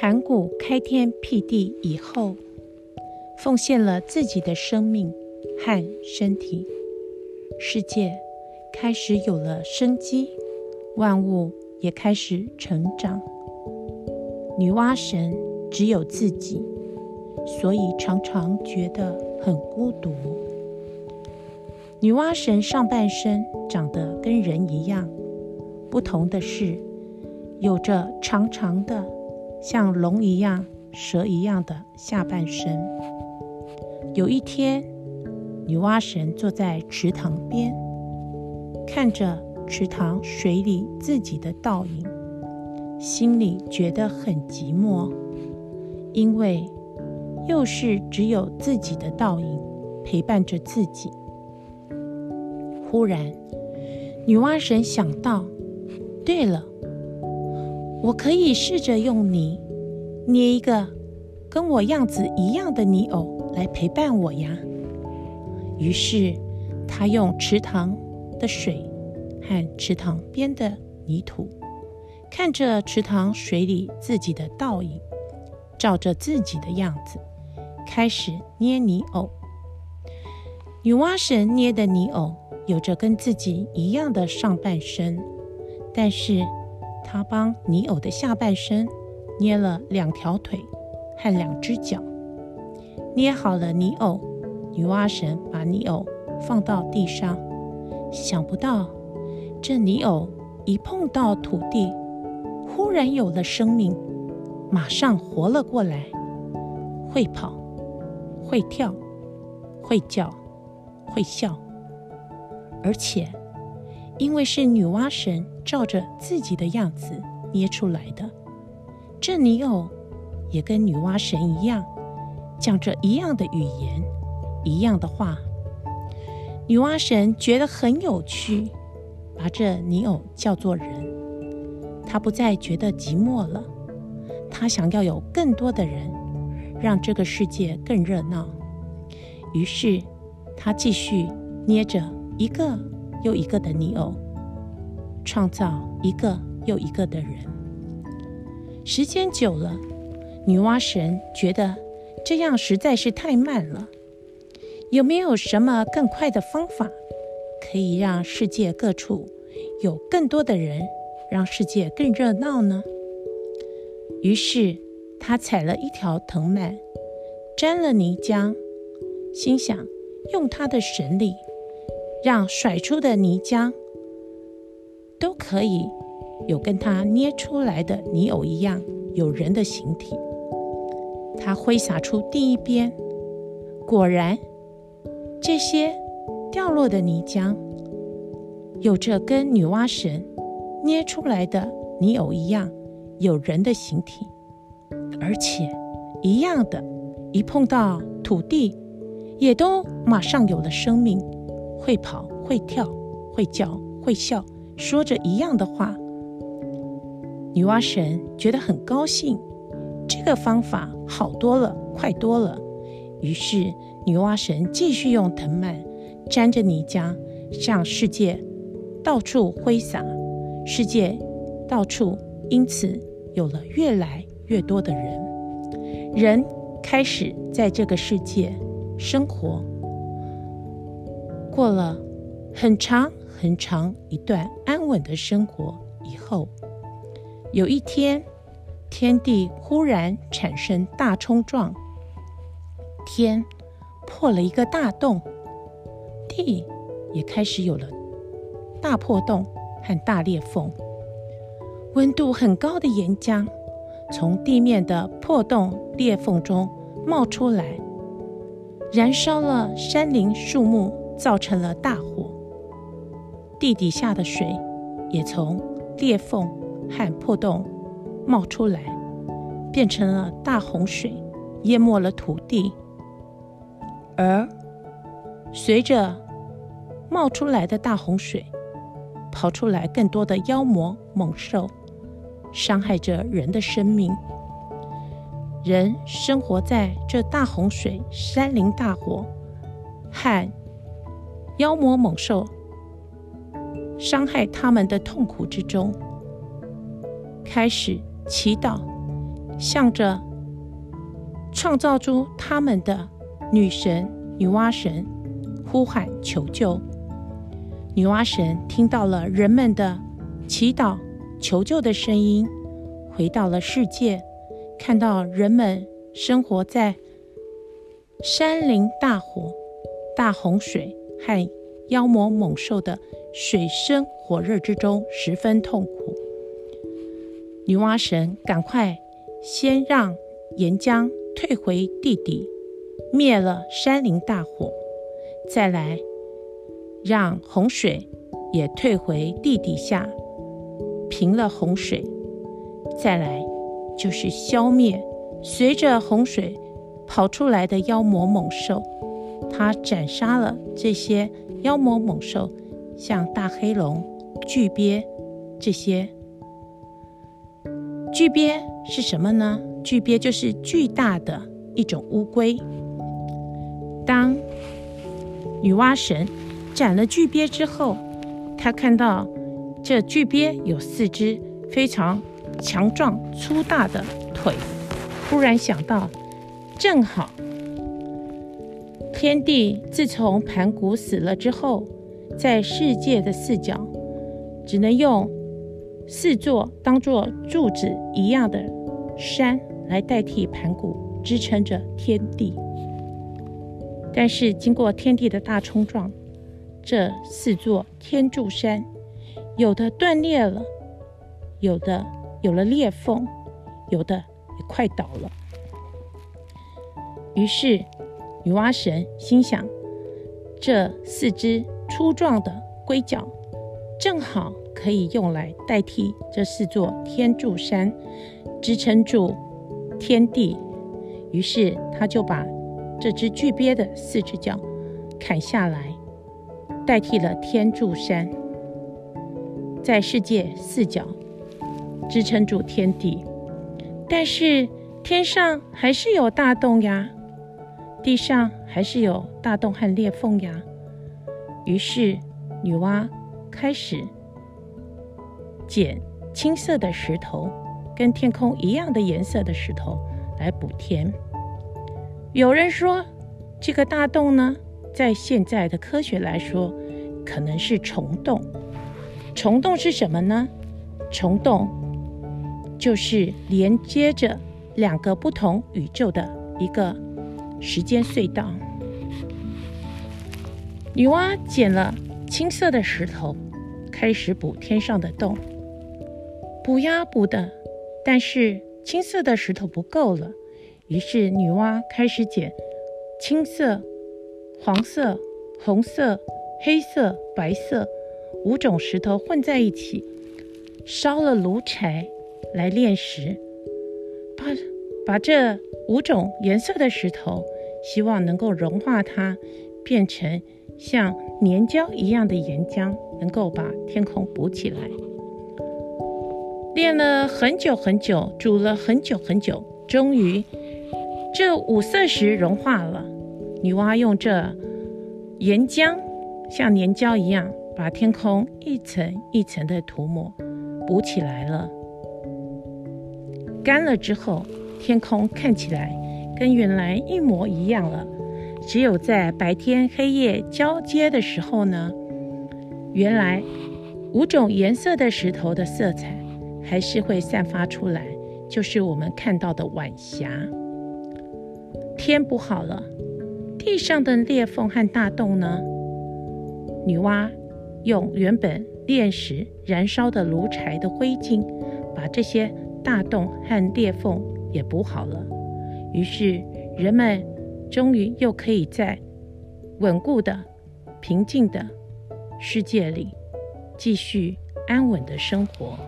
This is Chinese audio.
盘古开天辟地以后，奉献了自己的生命和身体，世界开始有了生机，万物也开始成长。女娲神只有自己，所以常常觉得很孤独。女娲神上半身长得跟人一样，不同的是，有着长长的像龙一样、蛇一样的下半身。有一天，女娲神坐在池塘边，看着池塘水里自己的倒影，心里觉得很寂寞，因为又是只有自己的倒影陪伴着自己。忽然，女娲神想到：“对了，我可以试着用泥捏一个跟我样子一样的泥偶来陪伴我呀。”于是，他用池塘的水和池塘边的泥土，看着池塘水里自己的倒影，照着自己的样子，开始捏泥偶。女娲神捏的泥偶。有着跟自己一样的上半身，但是他帮泥偶的下半身捏了两条腿和两只脚。捏好了泥偶，女娲神把泥偶放到地上，想不到这泥偶一碰到土地，忽然有了生命，马上活了过来，会跑，会跳，会叫，会笑。而且，因为是女娲神照着自己的样子捏出来的，这泥偶也跟女娲神一样，讲着一样的语言，一样的话。女娲神觉得很有趣，把这泥偶叫做人。她不再觉得寂寞了，她想要有更多的人，让这个世界更热闹。于是，她继续捏着。一个又一个的泥偶，创造一个又一个的人。时间久了，女娲神觉得这样实在是太慢了。有没有什么更快的方法，可以让世界各处有更多的人，让世界更热闹呢？于是，她采了一条藤蔓，沾了泥浆，心想用她的神力。让甩出的泥浆都可以有跟他捏出来的泥偶一样有人的形体。他挥洒出第一鞭，果然，这些掉落的泥浆有着跟女娲神捏出来的泥偶一样有人的形体，而且一样的，一碰到土地，也都马上有了生命。会跑，会跳，会叫，会笑，说着一样的话。女娲神觉得很高兴，这个方法好多了，快多了。于是女娲神继续用藤蔓沾着泥浆，向世界到处挥洒，世界到处因此有了越来越多的人，人开始在这个世界生活。过了很长很长一段安稳的生活。以后，有一天，天地忽然产生大冲撞，天破了一个大洞，地也开始有了大破洞和大裂缝，温度很高的岩浆从地面的破洞裂缝中冒出来，燃烧了山林树木。造成了大火，地底下的水也从裂缝和破洞冒出来，变成了大洪水，淹没了土地。而随着冒出来的大洪水，跑出来更多的妖魔猛兽，伤害着人的生命。人生活在这大洪水、山林大火和妖魔猛兽伤害他们的痛苦之中，开始祈祷，向着创造出他们的女神女娲神呼喊求救。女娲神听到了人们的祈祷求救的声音，回到了世界，看到人们生活在山林大火、大洪水和妖魔猛兽的水深火热之中，十分痛苦。女娲神赶快先让岩浆退回地底，灭了山林大火，再来让洪水也退回地底下，平了洪水，再来就是消灭随着洪水跑出来的妖魔猛兽，他斩杀了这些妖魔猛兽，像大黑龙、巨鳖这些。巨鳖是什么呢？巨鳖就是巨大的一种乌龟。当女娲神斩了巨鳖之后，她看到这巨鳖有四只非常强壮粗大的腿，忽然想到，正好天帝自从盘古死了之后，在世界的四角只能用四座当做柱子一样的山来代替盘古，支撑着天地。但是经过天地的大冲撞，这四座天柱山有的断裂了，有的有了裂缝，有的也快倒了。于是女娲神心想：这四只粗壮的龟脚，正好。可以用来代替这四座天柱山，支撑住天地。于是他就把这只巨鳖的四只脚砍下来，代替了天柱山，在世界四角支撑住天地。但是天上还是有大洞呀，地上还是有大洞和裂缝呀。于是女娲开始。捡青色的石头，跟天空一样的颜色的石头来补天。有人说，这个大洞呢，在现在的科学来说，可能是虫洞。虫洞是什么呢？虫洞就是连接着两个不同宇宙的一个时间隧道。女娲捡了青色的石头，开始补天上的洞。补呀补的，但是青色的石头不够了，于是女娲开始捡青色、黄色、红色、黑色、白色五种石头混在一起，烧了炉柴来炼石，把把这五种颜色的石头，希望能够融化它，变成像粘胶一样的岩浆，能够把天空补起来。练了很久很久，煮了很久很久，终于这五色石融化了。女娲用这岩浆像粘胶一样，把天空一层一层的涂抹补起来了。干了之后，天空看起来跟原来一模一样了。只有在白天黑夜交接的时候呢，原来五种颜色的石头的色彩。还是会散发出来，就是我们看到的晚霞。天补好了，地上的裂缝和大洞呢？女娲用原本炼石燃烧的炉柴的灰烬，把这些大洞和裂缝也补好了。于是人们终于又可以在稳固的、平静的世界里继续安稳的生活。